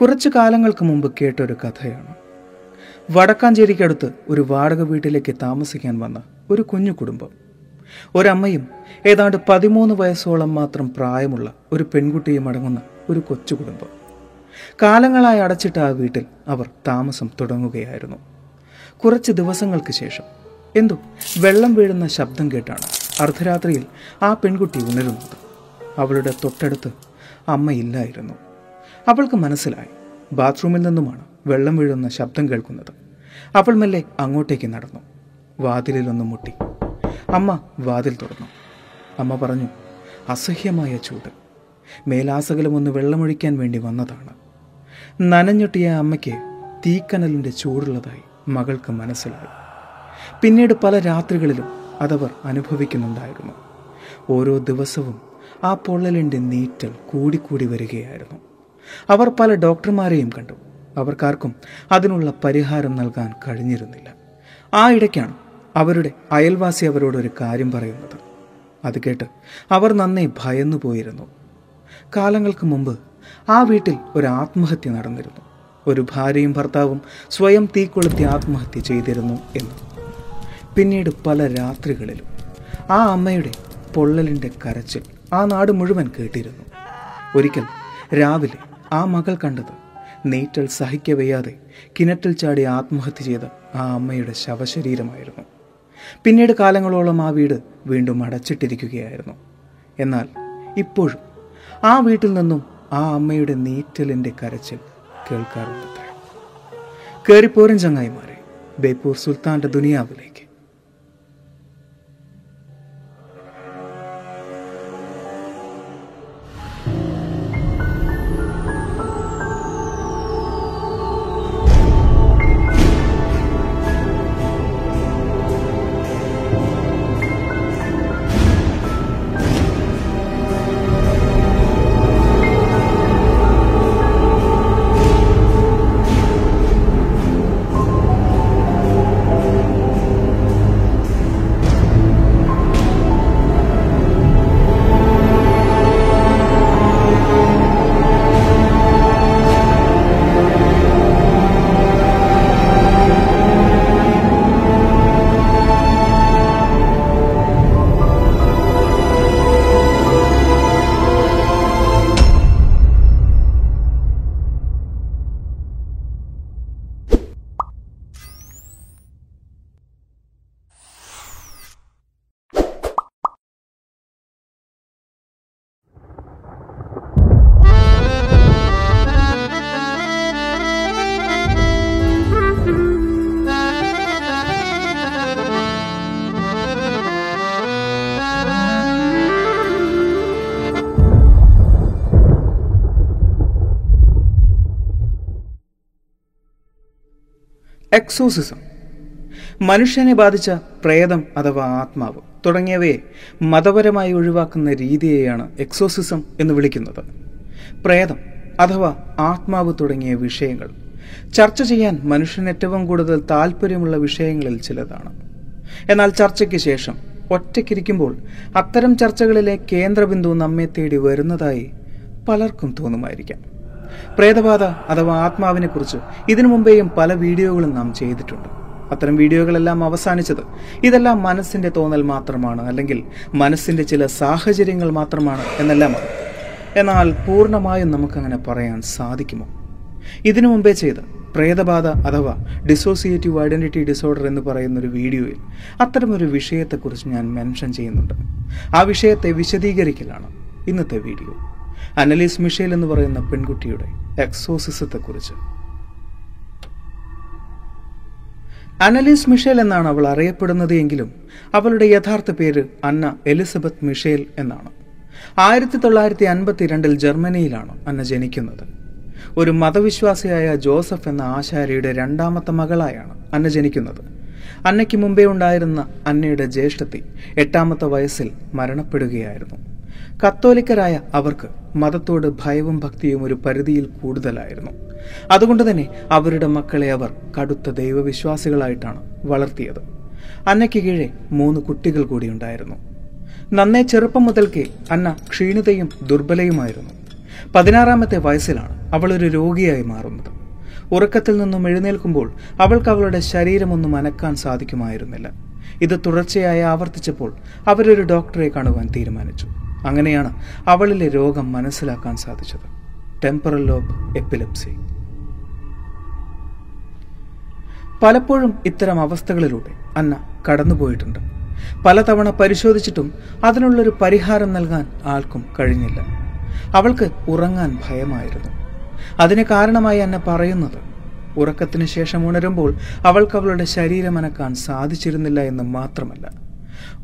കുറച്ചു കാലങ്ങൾക്ക് മുമ്പ് കേട്ടൊരു കഥയാണ്. വടക്കാഞ്ചേരിക്കടുത്ത് ഒരു വാടക വീട്ടിലേക്ക് താമസിക്കാൻ വന്ന ഒരു കുഞ്ഞു കുടുംബം. ഒരമ്മയും ഏതാണ്ട് പതിമൂന്ന് വയസ്സോളം മാത്രം പ്രായമുള്ള ഒരു പെൺകുട്ടിയും അടങ്ങുന്ന ഒരു കൊച്ചു കുടുംബം. കാലങ്ങളായി അടച്ചിട്ട ആ വീട്ടിൽ അവർ താമസം തുടങ്ങുകയായിരുന്നു. കുറച്ച് ദിവസങ്ങൾക്ക് ശേഷം എന്തോ വെള്ളം വീഴുന്ന ശബ്ദം കേട്ടാണ് അർദ്ധരാത്രിയിൽ ആ പെൺകുട്ടി ഉണരുന്നത്. അവളുടെ തൊട്ടടുത്ത് അമ്മയില്ലായിരുന്നു അവൾക്ക് മനസ്സിലായി. ബാത്റൂമിൽ നിന്നുമാണ് വെള്ളം വീഴുന്ന ശബ്ദം കേൾക്കുന്നത്. അവൾ മെല്ലെ അങ്ങോട്ടേക്ക് നടന്നു. വാതിലിലൊന്ന് മുട്ടി. അമ്മ വാതിൽ തുറന്നു. അമ്മ പറഞ്ഞു അസഹ്യമായ ചൂട്. മേലാസകലം ഒന്ന് വെള്ളമൊഴിക്കാൻ വേണ്ടി വന്നതാണ്. നനഞ്ഞൊട്ടിയ അമ്മയ്ക്ക് തീക്കനലിന്റെ ചൂടുള്ളതായി മകൾക്ക് മനസ്സിലായി. പിന്നീട് പല രാത്രികളിലും അതവർ അനുഭവിക്കുന്നുണ്ടായിരുന്നു. ഓരോ ദിവസവും ആ പൊള്ളലിന്റെ നീറ്റൽ കൂടിക്കൂടി വരികയായിരുന്നു. അവർ പല ഡോക്ടർമാരെയും കണ്ടു. അവർക്കാർക്കും അതിനുള്ള പരിഹാരം നൽകാൻ കഴിഞ്ഞിരുന്നില്ല. ആ ഇടയ്ക്കാണ് അവരുടെ അയൽവാസി അവരോടൊരു കാര്യം പറയുന്നത്. അത് കേട്ട് അവർ നന്നേ ഭയന്നു പോയിരുന്നു. കാലങ്ങൾക്ക് മുമ്പ് ആ വീട്ടിൽ ഒരു ആത്മഹത്യ നടന്നിരുന്നു. ഒരു ഭാര്യയും ഭർത്താവും സ്വയം തീ കൊളുത്തി ആത്മഹത്യ ചെയ്തിരുന്നു എന്ന്. പിന്നീട് പല രാത്രികളിലും ആ അമ്മയുടെ പൊള്ളലിന്റെ കരച്ചിൽ ആ നാട് മുഴുവൻ കേട്ടിരുന്നു. ഒരിക്കൽ രാവിലെ ആ മകൾ കണ്ടത്. നെയ്റ്റൽ സഹിക്കവയ്യാതെ കിണറ്റിൽ ചാടി ആത്മഹത്യ ചെയ്ത ആ അമ്മയുടെ ശവശരീരമായിരുന്നു. പിന്നീട് കാലങ്ങളോളം ആ വീട് വീണ്ടും അടച്ചിട്ടിരിക്കുകയായിരുന്നു. എന്നാൽ ഇപ്പോഴും ആ വീട്ടിൽ നിന്നും ആ അമ്മയുടെ നീറ്റലിന്റെ കരച്ചിൽ കേൾക്കാറുണ്ട്. കയറിപ്പോരൻ ചങ്ങായിമാരെ ബേപ്പൂർ സുൽത്താന്റെ ദുനിയാവിലേക്ക്. എക്സോസിസം. മനുഷ്യനെ ബാധിച്ച പ്രേതം അഥവാ ആത്മാവ് തുടങ്ങിയവയെ മതപരമായി ഒഴിവാക്കുന്ന രീതിയെയാണ് എക്സോസിസം എന്ന് വിളിക്കുന്നത്. പ്രേതം അഥവാ ആത്മാവ് തുടങ്ങിയ വിഷയങ്ങൾ. ചർച്ച ചെയ്യാൻ മനുഷ്യൻ ഏറ്റവും കൂടുതൽ താല്പര്യമുള്ള വിഷയങ്ങളിൽ ചിലതാണ്. എന്നാൽ ചർച്ചയ്ക്ക് ശേഷം ഒറ്റയ്ക്കിരിക്കുമ്പോൾ അത്തരം ചർച്ചകളിലെ കേന്ദ്രബിന്ദു നമ്മെ തേടി വരുന്നതായി പലർക്കും തോന്നുമായിരിക്കാം. പ്രേതബാധ അഥവാ ആത്മാവിനെ കുറിച്ച് ഇതിനു മുമ്പേയും പല വീഡിയോകളും നാം ചെയ്തിട്ടുണ്ട്. അത്തരം വീഡിയോകളെല്ലാം അവസാനിച്ചത് ഇതെല്ലാം മനസ്സിന്റെ തോന്നൽ മാത്രമാണ് അല്ലെങ്കിൽ മനസ്സിന്റെ ചില സാഹചര്യങ്ങൾ മാത്രമാണ് എന്നെല്ലാമാണ് എന്നാൽ പൂർണമായും നമുക്കങ്ങനെ പറയാൻ സാധിക്കുമോ? ഇതിനു മുമ്പേ ചെയ്ത പ്രേതബാധ അഥവാ ഡിസോസിയേറ്റീവ് ഐഡന്റിറ്റി ഡിസോർഡർ എന്ന് പറയുന്ന ഒരു വീഡിയോയിൽ അത്തരമൊരു വിഷയത്തെക്കുറിച്ച് ഞാൻ മെൻഷൻ ചെയ്യുന്നുണ്ട്. ആ വിഷയത്തെ വിശദീകരിക്കലാണ് ഇന്നത്തെ വീഡിയോ. അനലീസ് മിഷേൽ എന്ന് പറയുന്ന പെൺകുട്ടിയുടെ എക്സോസിസത്തെക്കുറിച്ച്. അനലീസ് മിഷേൽ എന്നാണ് അവൾ അറിയപ്പെടുന്നത് എങ്കിലും അവളുടെ യഥാർത്ഥ പേര് അന്ന എലിസബത്ത് മിഷേൽ എന്നാണ്. ആയിരത്തി തൊള്ളായിരത്തി അൻപത്തിരണ്ടിൽ ജർമ്മനിയിലാണ് അന്ന ജനിക്കുന്നത്. ഒരു മതവിശ്വാസിയായ ജോസഫ് എന്ന ആശാരിയുടെ രണ്ടാമത്തെ മകളായാണ് അന്ന ജനിക്കുന്നത്. അന്നയ്ക്ക് മുമ്പേ ഉണ്ടായിരുന്ന അന്നയുടെ ജ്യേഷ്ഠത്തി എട്ടാമത്തെ വയസ്സിൽ മരണപ്പെടുകയായിരുന്നു. കത്തോലിക്കരായ അവർക്ക് മതത്തോട് ഭയവും ഭക്തിയും ഒരു പരിധിയിൽ കൂടുതലായിരുന്നു. അതുകൊണ്ട് തന്നെ അവരുടെ മക്കളെ അവർ കടുത്ത ദൈവവിശ്വാസികളായിട്ടാണ് വളർത്തിയത്. അന്നയ്ക്ക് കീഴെ മൂന്ന് കുട്ടികൾ കൂടി ഉണ്ടായിരുന്നു. നന്നേ ചെറുപ്പം മുതൽക്കേ അന്ന ക്ഷീണിതയും ദുർബലയുമായിരുന്നു. പതിനാറാമത്തെ വയസ്സിലാണ് അവൾ ഒരു രോഗിയായി മാറുന്നത്. ഉറക്കത്തിൽ നിന്നും എഴുന്നേൽക്കുമ്പോൾ അവൾക്ക് അവളുടെ ശരീരമൊന്നും അനക്കാൻ സാധിക്കുമായിരുന്നില്ല. ഇത് തുടർച്ചയായി ആവർത്തിച്ചപ്പോൾ അവരൊരു ഡോക്ടറെ കാണുവാൻ തീരുമാനിച്ചു. അങ്ങനെയാണ് അവളിലെ രോഗം മനസ്സിലാക്കാൻ സാധിച്ചത്. ടെമ്പറൽ ലോബ് എപ്പിലപ്സി പലപ്പോഴും ഇത്തരം അവസ്ഥകളിലൂടെ അന്ന കടന്നുപോയിട്ടുണ്ട് പലതവണ പരിശോധിച്ചിട്ടും അതിനുള്ളൊരു പരിഹാരം നൽകാൻ ആൾക്കും കഴിഞ്ഞില്ല. അവൾക്ക് ഉറങ്ങാൻ ഭയമായിരുന്നു. അതിന് കാരണമായി അന്ന പറയുന്നത് ഉറക്കത്തിന് ശേഷം ഉണരുമ്പോൾ അവൾക്ക് അവളുടെ ശരീരമനക്കാൻ സാധിച്ചിരുന്നില്ല എന്ന് മാത്രമല്ല.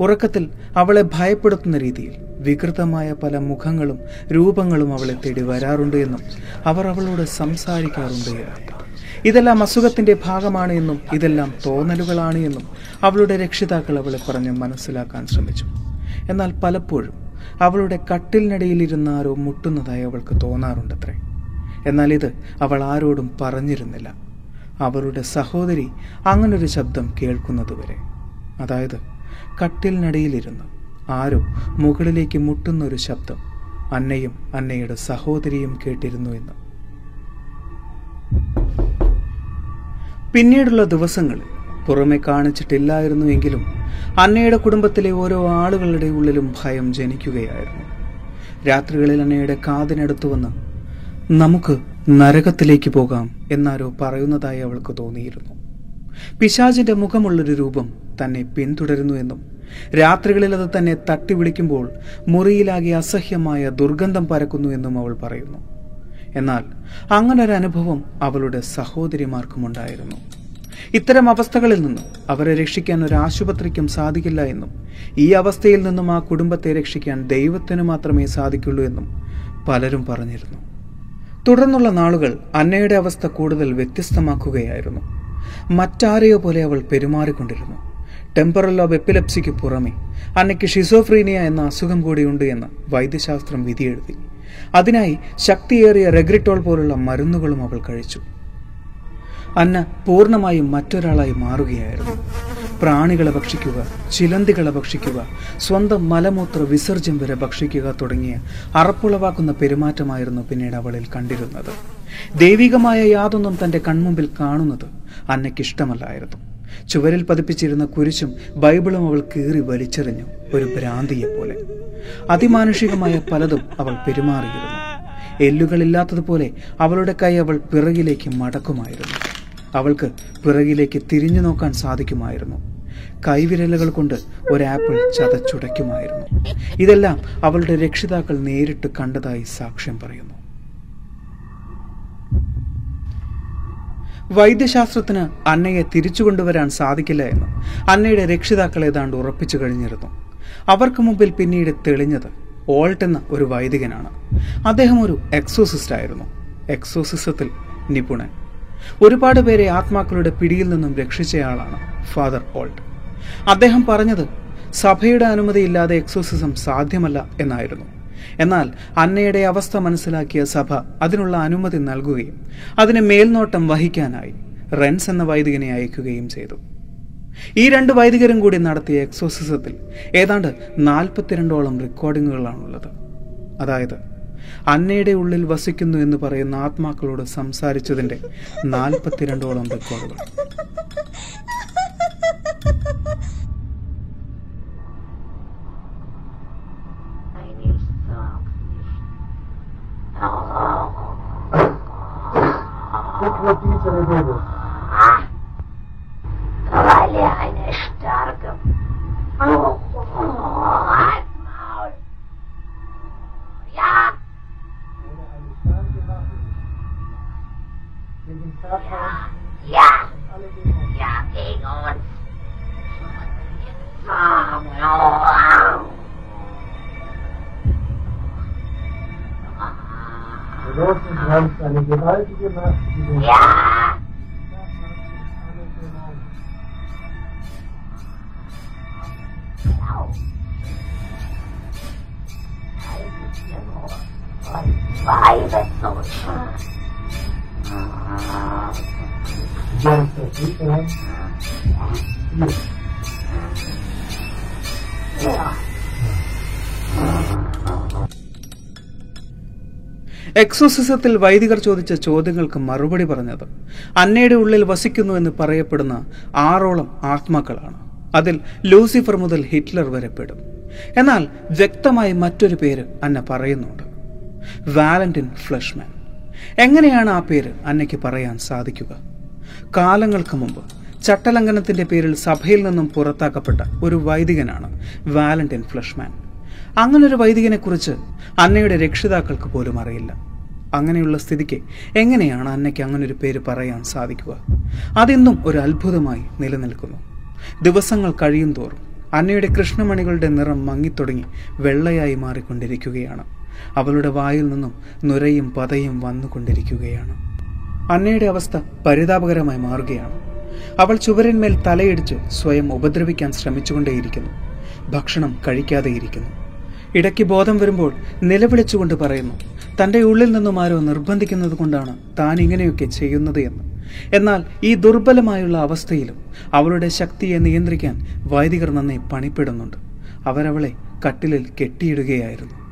ഉറക്കത്തിൽ അവളെ ഭയപ്പെടുത്തുന്ന രീതിയിൽ വികൃതമായ പല മുഖങ്ങളും രൂപങ്ങളും അവളെ തേടി വരാറുണ്ട് എന്നും അവർ അവളോട് സംസാരിക്കാറുണ്ട് ഇതെല്ലാം അസുഖത്തിന്റെ ഭാഗമാണ് എന്നും ഇതെല്ലാം തോന്നലുകളാണ് എന്നും അവളുടെ രക്ഷിതാക്കൾ അവളെ പറഞ്ഞ് മനസ്സിലാക്കാൻ ശ്രമിച്ചു. എന്നാൽ പലപ്പോഴും അവളുടെ കട്ടിലിനടിയിലിരുന്ന ആരോ മുട്ടുന്നതായി അവൾക്ക് തോന്നാറുണ്ടത്രേ. എന്നാൽ ഇത് അവൾ ആരോടും പറഞ്ഞിരുന്നില്ല. അവളുടെ സഹോദരി അങ്ങനൊരു ശബ്ദം കേൾക്കുന്നതുവരെ. അതായത് കട്ടിലിനടിയിലിരുന്ന്. ആരോ മുകളിലേക്ക് മുട്ടുന്നൊരു ശബ്ദം അന്നയും അന്നയുടെ സഹോദരിയും കേട്ടിരുന്നു എന്ന്. പിന്നീടുള്ള ദിവസങ്ങളിൽ പുറമെ കാണിച്ചിട്ടില്ലായിരുന്നു എങ്കിലും അന്നയുടെ കുടുംബത്തിലെ ഓരോ ആളുകളുടെ ഉള്ളിലും ഭയം ജനിക്കുകയായിരുന്നു. രാത്രികളിൽ അന്നയുടെ കാതിനടുത്തു വന്ന് നമുക്ക് നരകത്തിലേക്ക് പോകാം എന്നാരോ പറയുന്നതായി അവൾക്ക് തോന്നിയിരുന്നു. പിശാചിന്റെ മുഖമുള്ളൊരു രൂപം തന്നെ പിന്തുടരുന്നു എന്നും രാത്രികളിൽ അത് തന്നെ തട്ടി വിളിക്കുമ്പോൾ മുറിയിലാകെ അസഹ്യമായ ദുർഗന്ധം പരക്കുന്നു എന്നും അവൾ പറയുന്നു. എന്നാൽ അങ്ങനൊരു അനുഭവം അവളുടെ സഹോദരിമാർക്കുമുണ്ടായിരുന്നു. ഇത്തരം അവസ്ഥകളിൽ നിന്നും അവരെ രക്ഷിക്കാൻ ഒരു ആശുപത്രിക്കും സാധിക്കില്ല എന്നും ഈ അവസ്ഥയിൽ നിന്നും ആ കുടുംബത്തെ രക്ഷിക്കാൻ ദൈവത്തിന് മാത്രമേ സാധിക്കുള്ളൂ എന്നും പലരും പറഞ്ഞിരുന്നു. തുടർന്നുള്ള നാളുകൾ അന്നയുടെ അവസ്ഥ കൂടുതൽ വ്യത്യസ്തമാക്കുകയായിരുന്നു. മറ്റാരെയോ പോലെ അവൾ പെരുമാറിക്കൊണ്ടിരുന്നു. ടെമ്പറൽ ലോബ് എപ്പിലെപ്സിക്ക് പുറമെ അന്നയ്ക്ക് ഷിസോഫ്രീനിയ എന്ന അസുഖം കൂടിയുണ്ട് എന്ന് വൈദ്യശാസ്ത്രം വിധിയെഴുതി. അതിനായി ശക്തിയേറിയ റെഗ്രിറ്റോൾ പോലുള്ള മരുന്നുകളും അവൾ കഴിച്ചു. അന്ന പൂർണമായും മറ്റൊരാളായി മാറുകയായിരുന്നു. പ്രാണികളെ ഭക്ഷിക്കുക ചിലന്തികളെ ഭക്ഷിക്കുക സ്വന്തം മലമൂത്ര വിസർജ്യം വരെ ഭക്ഷിക്കുക തുടങ്ങിയ അറപ്പുളവാക്കുന്ന പെരുമാറ്റമായിരുന്നു പിന്നീട് അവളിൽ കണ്ടിരുന്നത്. ദൈവികമായ യാതൊന്നും തന്റെ കൺമുമ്പിൽ കാണുന്നത് അന്നയ്ക്കിഷ്ടമല്ലായിരുന്നു. ചുവരിൽ പതിപ്പിച്ചിരുന്ന കുരിശും ബൈബിളും അവൾ കീറി വലിച്ചെറിഞ്ഞു ഒരു ഭ്രാന്തിയെ പോലെ അതിമാനുഷികമായ പലതും അവൾ പെരുമാറിയിരുന്നു. എല്ലുകളില്ലാത്തതുപോലെ അവളുടെ കൈ അവൾ പിറകിലേക്ക് മടക്കുമായിരുന്നു. അവൾക്ക് പിറകിലേക്ക് തിരിഞ്ഞു നോക്കാൻ സാധിക്കുമായിരുന്നു. കൈവിരലുകൾ കൊണ്ട് ഒരാപ്പിൾ ചതച്ചുടയ്ക്കുമായിരുന്നു. ഇതെല്ലാം അവളുടെ രക്ഷിതാക്കൾ നേരിട്ട് കണ്ടതായി സാക്ഷ്യം പറയുന്നു. വൈദ്യശാസ്ത്രത്തിന് അന്നയെ തിരിച്ചു കൊണ്ടുവരാൻ സാധിക്കില്ല എന്ന് അന്നയുടെ രക്ഷിതാക്കൾ ഏതാണ്ട് ഉറപ്പിച്ചു കഴിഞ്ഞിരുന്നു. അവർക്ക് മുമ്പിൽ പിന്നീട് തെളിഞ്ഞത് ഓൾട്ട് എന്ന ഒരു വൈദികനാണ്. അദ്ദേഹം ഒരു എക്സോസിസ്റ്റ് ആയിരുന്നു. എക്സോസിസത്തിൽ നിപുണൻ. ഒരുപാട് പേരെ ആത്മാക്കളുടെ പിടിയിൽ നിന്നും രക്ഷിച്ചയാളാണ് ഫാദർ ഓൾട്ട്. അദ്ദേഹം പറഞ്ഞത് സഭയുടെ അനുമതിയില്ലാതെ എക്സോസിസം സാധ്യമല്ല എന്നായിരുന്നു. എന്നാൽ അന്നയുടെ അവസ്ഥ മനസ്സിലാക്കിയ സഭ അതിനുള്ള അനുമതി നൽകുകയും അതിന് മേൽനോട്ടം വഹിക്കാനായി റെൻസ് എന്ന വൈദികനെ അയക്കുകയും ചെയ്തു. ഈ രണ്ട് വൈദികരും കൂടി നടത്തിയ എക്സോസിസത്തിൽ ഏതാണ്ട് നാൽപ്പത്തിരണ്ടോളം റെക്കോർഡിങ്ങുകളാണുള്ളത് അതായത് അന്നയുടെ ഉള്ളിൽ വസിക്കുന്നു എന്ന് പറയുന്ന ആത്മാക്കളോട് സംസാരിച്ചതിന്റെ നാൽപ്പത്തിരണ്ടോളം റെക്കോർഡുകൾ haben eine gewaltige Macht über ja. എക്സോസിസത്തിൽ വൈദികർ ചോദിച്ച ചോദ്യങ്ങൾക്ക് മറുപടി പറഞ്ഞത് അന്നയുടെ ഉള്ളിൽ വസിക്കുന്നു എന്ന് പറയപ്പെടുന്ന ആറോളം ആത്മാക്കളാണ്. അതിൽ ലൂസിഫർ മുതൽ ഹിറ്റ്ലർ വരെ പെടും. എന്നാൽ വ്യക്തമായി മറ്റൊരു പേര് അന്ന പറയുന്നുണ്ട്. Valentin Flushman. എങ്ങനെയാണ് ആ പേര് അന്നയ്ക്ക് പറയാൻ സാധിക്കുക? കാലങ്ങൾക്ക് മുമ്പ് ചട്ടലംഘനത്തിന്റെ പേരിൽ സഭയിൽ നിന്നും പുറത്താക്കപ്പെട്ട ഒരു വൈദികനാണ് വാലന്റിൻ ഫ്ലഷ്മാൻ. അങ്ങനൊരു വൈദികനെ കുറിച്ച് അന്നയുടെ രക്ഷിതാക്കൾക്ക് പോലും അറിയില്ല. അങ്ങനെയുള്ള സ്ഥിതിക്ക് എങ്ങനെയാണ് അന്നയ്ക്ക് അങ്ങനൊരു പേര് പറയാൻ സാധിക്കുക? അതെന്നും ഒരു അത്ഭുതമായി നിലനിൽക്കുന്നു. ദിവസങ്ങൾ കഴിയും തോറും അന്നയുടെ കൃഷ്ണമണികളുടെ നിറം മങ്ങിത്തുടങ്ങി വെള്ളയായി മാറിക്കൊണ്ടിരിക്കുകയാണ്. അവളുടെ വായിൽ നിന്നും നുരയും പതയും വന്നുകൊണ്ടിരിക്കുകയാണ്. അന്നയുടെ അവസ്ഥ പരിതാപകരമായി മാറുകയാണ്. അവൾ ചുവരന്മേൽ തലയിടിച്ച് സ്വയം ഉപദ്രവിക്കാൻ ശ്രമിച്ചുകൊണ്ടേയിരിക്കുന്നു. ഭക്ഷണം കഴിക്കാതെയിരിക്കുന്നു. ഇടയ്ക്ക് ബോധം വരുമ്പോൾ നിലവിളിച്ചുകൊണ്ട് പറയുന്നു തന്റെ ഉള്ളിൽ നിന്നും ആരോ നിർബന്ധിക്കുന്നത് കൊണ്ടാണ് താൻ ഇങ്ങനെയൊക്കെ ചെയ്യുന്നത് എന്ന്. എന്നാൽ ഈ ദുർബലമായുള്ള അവസ്ഥയിലും അവളുടെ ശക്തിയെ നിയന്ത്രിക്കാൻ വൈദികർ നന്നെ പണിപ്പെടുന്നുണ്ട്. അവരവളെ കട്ടിലിൽ കെട്ടിയിടുകയായിരുന്നു.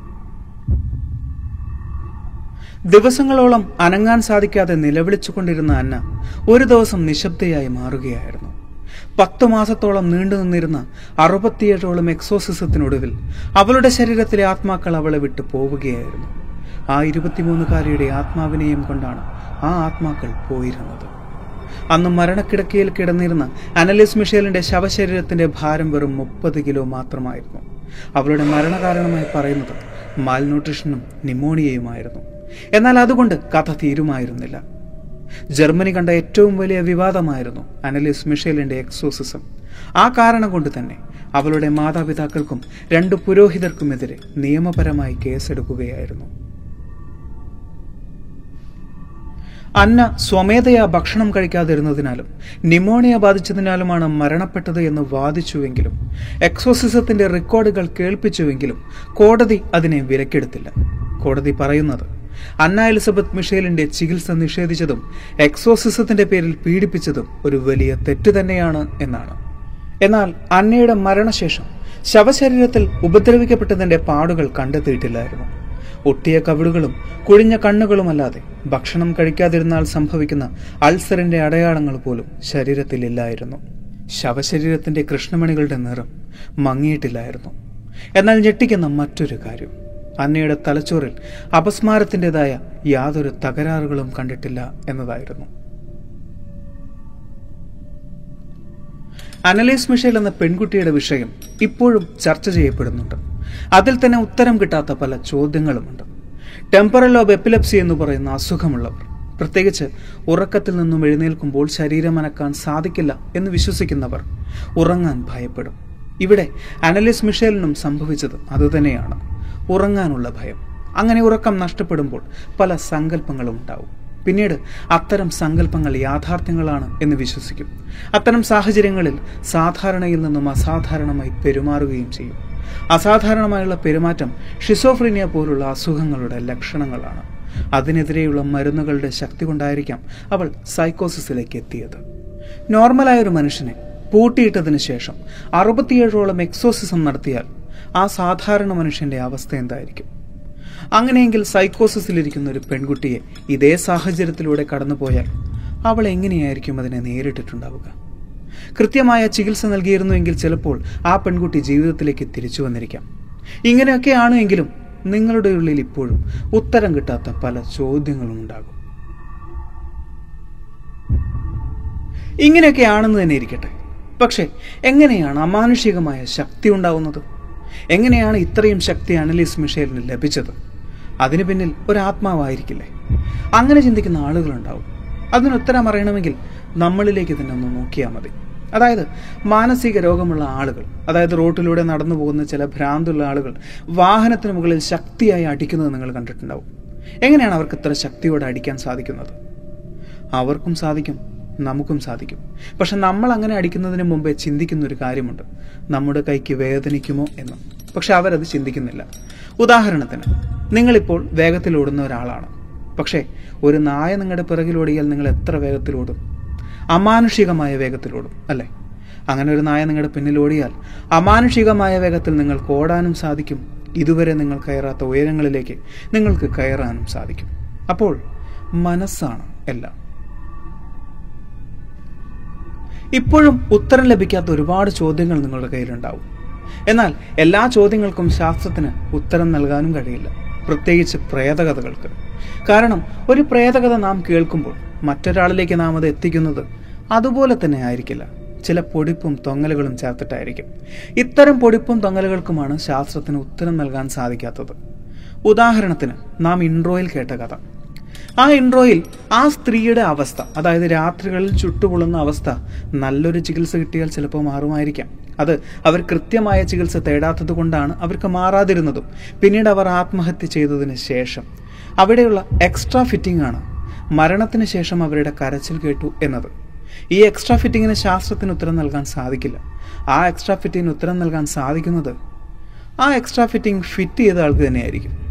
ദിവസങ്ങളോളം അനങ്ങാൻ സാധിക്കാതെ നിലവിളിച്ചുകൊണ്ടിരുന്ന അന്ന ഒരു ദിവസം നിശബ്ദയായി മാറുകയായിരുന്നു. പത്തു മാസത്തോളം നീണ്ടു നിന്നിരുന്ന അറുപത്തിയേഴോളം എക്സോസിസത്തിനൊടുവിൽ അവളുടെ ശരീരത്തിലെ ആത്മാക്കൾ അവളെ വിട്ടു പോവുകയായിരുന്നു. ആ ഇരുപത്തിമൂന്നുകാരിയുടെ ആത്മാവിനെയും കൊണ്ടാണ് ആ ആത്മാക്കൾ പോയിരുന്നത്. അന്ന് മരണക്കിടക്കയിൽ കിടന്നിരുന്ന അനലിസ് മിഷേലിന്റെ ശവശരീരത്തിന്റെ ഭാരം വെറും മുപ്പത് കിലോ മാത്രമായിരുന്നു. അവളുടെ മരണകാരണമായി പറയുന്നത് മാൽന്യൂട്രീഷനും നിമോണിയയുമായിരുന്നു. എന്നാൽ അതുകൊണ്ട് കഥ തീരുമായിരുന്നില്ല. ജർമ്മനി കണ്ട ഏറ്റവും വലിയ വിവാദമായിരുന്നു അനലിസ് മിഷേലിന്റെ എക്സോസിസം. ആ കാരണം കൊണ്ട് തന്നെ അവളുടെ മാതാപിതാക്കൾക്കും രണ്ട് പുരോഹിതർക്കുമെതിരെ നിയമപരമായി കേസെടുക്കുകയായിരുന്നു. അന്ന സ്വമേധയാ ഭക്ഷണം കഴിക്കാതിരുന്നതിനാലും നിമോണിയ ബാധിച്ചതിനാലുമാണ് മരണപ്പെട്ടത് എന്ന് വാദിച്ചുവെങ്കിലും എക്സോസിസത്തിന്റെ റെക്കോർഡുകൾ കേൾപ്പിച്ചുവെങ്കിലും കോടതി അതിനെ വിലക്കെടുത്തില്ല. കോടതി പറയുന്നത് അന്ന എലിസബത്ത് മിഷേലിന്റെ ചികിത്സ നിഷേധിച്ചതും എക്സോസിസത്തിന്റെ പേരിൽ പീഡിപ്പിച്ചതും ഒരു വലിയ തെറ്റ് തന്നെയാണ് എന്നാണ്. എന്നാൽ അന്നയുടെ മരണശേഷം ശവശരീരത്തിൽ ഉപദ്രവിക്കപ്പെട്ടതിന്റെ പാടുകൾ കണ്ടെത്തിയിട്ടില്ലായിരുന്നു. ഒട്ടിയ കവിളുകളും കുഴിഞ്ഞ കണ്ണുകളുമല്ലാതെ ഭക്ഷണം കഴിക്കാതിരുന്നാൽ സംഭവിക്കുന്ന അൾസറിന്റെ അടയാളങ്ങൾ പോലും ശരീരത്തിലില്ലായിരുന്നു. ശവശരീരത്തിന്റെ കൃഷ്ണമണികളുടെ നിറം മങ്ങിയിട്ടില്ലായിരുന്നു. എന്നാൽ ഞെട്ടിക്കുന്ന മറ്റൊരു കാര്യം. അന്നയുടെ തലച്ചോറിൽ അപസ്മാരത്തിന്റെതായ യാതൊരു തകരാറുകളും കണ്ടിട്ടില്ല എന്നതായിരുന്നു. അനലൈസ് മിഷേൽ എന്ന പെൺകുട്ടിയുടെ വിഷയം ഇപ്പോഴും ചർച്ച ചെയ്യപ്പെടുന്നുണ്ട്. അതിൽ തന്നെ ഉത്തരം കിട്ടാത്ത പല ചോദ്യങ്ങളുമുണ്ട്. ടെമ്പറൽ ഓഫ് എപ്പിലപ്സി എന്ന് പറയുന്ന അസുഖമുള്ളവർ പ്രത്യേകിച്ച് ഉറക്കത്തിൽ നിന്നും എഴുന്നേൽക്കുമ്പോൾ ശരീരം അനക്കാൻ സാധിക്കില്ല എന്ന് വിശ്വസിക്കുന്നവർ ഉറങ്ങാൻ ഭയപ്പെടും. ഇവിടെ അനലിസ് മിഷേലിനും സംഭവിച്ചത് അതുതന്നെയാണ് ഉറങ്ങാനുള്ള ഭയം. അങ്ങനെ ഉറക്കം നഷ്ടപ്പെടുമ്പോൾ പല സങ്കല്പങ്ങളും ഉണ്ടാവും. പിന്നീട് അത്തരം സങ്കല്പങ്ങൾ യാഥാർത്ഥ്യങ്ങളാണ് എന്ന് വിശ്വസിക്കും. അത്തരം സാഹചര്യങ്ങളിൽ സാധാരണയിൽ നിന്നും അസാധാരണമായി പെരുമാറുകയും ചെയ്യും. അസാധാരണമായുള്ള പെരുമാറ്റം ഷിസോഫ്രീനിയ പോലുള്ള അസുഖങ്ങളുടെ ലക്ഷണങ്ങളാണ്. അതിനെതിരെയുള്ള മരുന്നുകളുടെ ശക്തി കൊണ്ടായിരിക്കാം അവൾ സൈക്കോസിസിലേക്ക് എത്തിയത്. നോർമലായ ഒരു മനുഷ്യനെ പൂട്ടിയിട്ടതിന് ശേഷം അറുപത്തിയേഴോളം എക്സോസിസം നടത്തിയാൽ ആ സാധാരണ മനുഷ്യന്റെ അവസ്ഥ എന്തായിരിക്കും? അങ്ങനെയെങ്കിൽ സൈക്കോസിസിലിരിക്കുന്ന ഒരു പെൺകുട്ടിയെ ഇതേ സാഹചര്യത്തിലൂടെ കടന്നുപോയാൽ അവൾ എങ്ങനെയായിരിക്കും അതിനെ നേരിട്ടിട്ടുണ്ടാവുക? കൃത്യമായ ചികിത്സ നൽകിയിരുന്നുവെങ്കിൽ ചിലപ്പോൾ ആ പെൺകുട്ടി ജീവിതത്തിലേക്ക് തിരിച്ചു വന്നിരിക്കാം. ഇങ്ങനെയൊക്കെയാണ് എങ്കിലും നിങ്ങളുടെ ഉള്ളിൽ ഇപ്പോഴും ഉത്തരം കിട്ടാത്ത പല ചോദ്യങ്ങളും ഉണ്ടാകും. ഇങ്ങനെയൊക്കെയാണെന്ന് തന്നെ ഇരിക്കട്ടെ. പക്ഷേ എങ്ങനെയാണ് അമാനുഷികമായ ശക്തി ഉണ്ടാവുന്നത്? എങ്ങനെയാണ് ഇത്രയും ശക്തി അനലീസ് മിഷേലിന് ലഭിച്ചത്? അതിനു പിന്നിൽ ഒരു ആത്മാവായിരിക്കില്ലേ അങ്ങനെ ചിന്തിക്കുന്ന ആളുകളുണ്ടാവും. അതിന് ഉത്തരം അറിയണമെങ്കിൽ നമ്മളിലേക്ക് തന്നെ ഒന്ന് നോക്കിയാൽ മതി. അതായത് മാനസിക രോഗമുള്ള ആളുകൾ അതായത് റോട്ടിലൂടെ നടന്നു പോകുന്ന ചില ഭ്രാന്തുള്ള ആളുകൾ വാഹനത്തിന് മുകളിൽ ശക്തിയായി അടിക്കുന്നത് നിങ്ങൾ കണ്ടിട്ടുണ്ടാവും. എങ്ങനെയാണ് അവർക്ക് ഇത്ര ശക്തിയോടെ അടിക്കാൻ സാധിക്കുന്നത്? അവർക്കും സാധിക്കും. നമുക്കും സാധിക്കും. പക്ഷെ നമ്മൾ അങ്ങനെ അടിക്കുന്നതിന് മുമ്പേ ചിന്തിക്കുന്ന ഒരു കാര്യമുണ്ട്. നമ്മുടെ കൈക്ക് വേദനിക്കുമോ എന്ന്. പക്ഷെ അവരത് ചിന്തിക്കുന്നില്ല. ഉദാഹരണത്തിന് നിങ്ങളിപ്പോൾ വേഗത്തിൽ ഓടുന്ന ഒരാളാണ്. പക്ഷേ ഒരു നായ നിങ്ങളുടെ പിറകിലോടിയാൽ നിങ്ങൾ എത്ര വേഗത്തിലോടും അമാനുഷികമായ വേഗത്തിലോടും അല്ലേ? അങ്ങനെ ഒരു നായ നിങ്ങളുടെ പിന്നിൽ ഓടിയാൽ അമാനുഷികമായ വേഗത്തിൽ നിങ്ങൾക്ക് ഓടാനും സാധിക്കും. ഇതുവരെ നിങ്ങൾ കയറാത്ത ഉയരങ്ങളിലേക്ക് നിങ്ങൾക്ക് കയറാനും സാധിക്കും. അപ്പോൾ മനസ്സാണ് എല്ലാം. ഇപ്പോഴും ഉത്തരം ലഭിക്കാത്ത ഒരുപാട് ചോദ്യങ്ങൾ നിങ്ങളുടെ കയ്യിലുണ്ടാവും. എന്നാൽ എല്ലാ ചോദ്യങ്ങൾക്കും ശാസ്ത്രത്തിന് ഉത്തരം നൽകാനും കഴിയില്ല. പ്രത്യേകിച്ച് പ്രേതകഥകൾക്ക്. കാരണം ഒരു പ്രേതകഥ നാം കേൾക്കുമ്പോൾ മറ്റൊരാളിലേക്ക് നാം അത് എത്തിക്കുന്നത് അതുപോലെ തന്നെ ആയിരിക്കില്ല. ചില പൊടിപ്പും തൊങ്ങലുകളും ചേർത്തിട്ടായിരിക്കും. ഇത്തരം പൊടിപ്പും തൊങ്ങലുകൾക്കുമാണ് ശാസ്ത്രത്തിന് ഉത്തരം നൽകാൻ സാധിക്കാത്തത്. ഉദാഹരണത്തിന് നാം ഇൻട്രോയിൽ കേട്ട കഥ. ആ ഇൻട്രോയിൽ ആ സ്ത്രീയുടെ അവസ്ഥ അതായത് രാത്രികളിൽ ചുട്ടുപൊള്ളുന്ന അവസ്ഥ നല്ലൊരു ചികിത്സ കിട്ടിയാൽ ചിലപ്പോൾ മാറുമായിരിക്കാം. അത് അവർ കൃത്യമായ ചികിത്സ തേടാത്തത് കൊണ്ടാണ് അവർക്ക് മാറാതിരുന്നതും. പിന്നീട് അവർ ആത്മഹത്യ ചെയ്തതിന് ശേഷം. അവിടെയുള്ള എക്സ്ട്രാ ഫിറ്റിംഗ് ആണ് മരണത്തിന് ശേഷം അവരുടെ കരച്ചിൽ കേട്ടു എന്നത്. ഈ എക്സ്ട്രാ ഫിറ്റിങ്ങിന് ശാസ്ത്രത്തിന് ഉത്തരം നൽകാൻ സാധിക്കില്ല. ആ എക്സ്ട്രാ ഫിറ്റിങ്ങിന് ഉത്തരം നൽകാൻ സാധിക്കുന്നത് ആ എക്സ്ട്രാ ഫിറ്റിംഗ് ഫിറ്റ് ചെയ്ത ആൾക്ക് തന്നെയായിരിക്കും.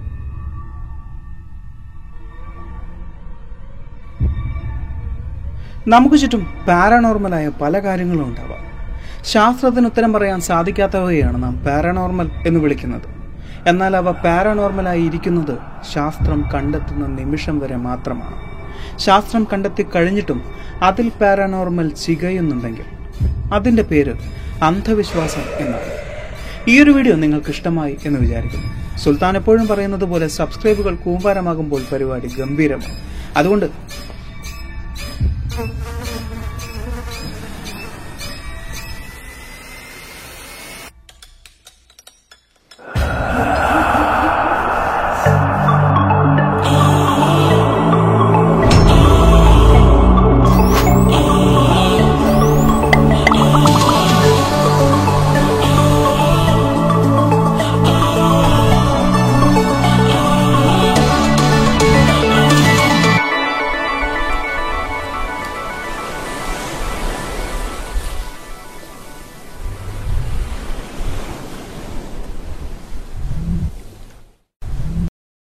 നമുക്ക് ചുറ്റും പാരാനോർമലായ പല കാര്യങ്ങളും ഉണ്ടാവാം. ശാസ്ത്രത്തിന് ഉത്തരം പറയാൻ സാധിക്കാത്തവയാണ് നാം പാരാനോർമൽ എന്ന് വിളിക്കുന്നത്. എന്നാൽ അവ പാരാനോർമലായി ഇരിക്കുന്നത് ശാസ്ത്രം കണ്ടെത്തുന്ന നിമിഷം വരെ മാത്രമാണ്. ശാസ്ത്രം കണ്ടെത്തി കഴിഞ്ഞിട്ടും അതിൽ പാരാനോർമൽ ചികയുന്നുണ്ടെങ്കിൽ അതിന്റെ പേര് അന്ധവിശ്വാസം എന്നാണ്. ഈ ഒരു വീഡിയോ നിങ്ങൾക്ക് ഇഷ്ടമായി എന്ന് വിചാരിക്കുന്നു. സുൽത്താൻ എപ്പോഴും പറയുന്നത് പോലെ സബ്സ്ക്രൈബുകൾ കൂമ്പാരമാകുമ്പോൾ പരിപാടി ഗംഭീരമാണ്. അതുകൊണ്ട് 哼哼。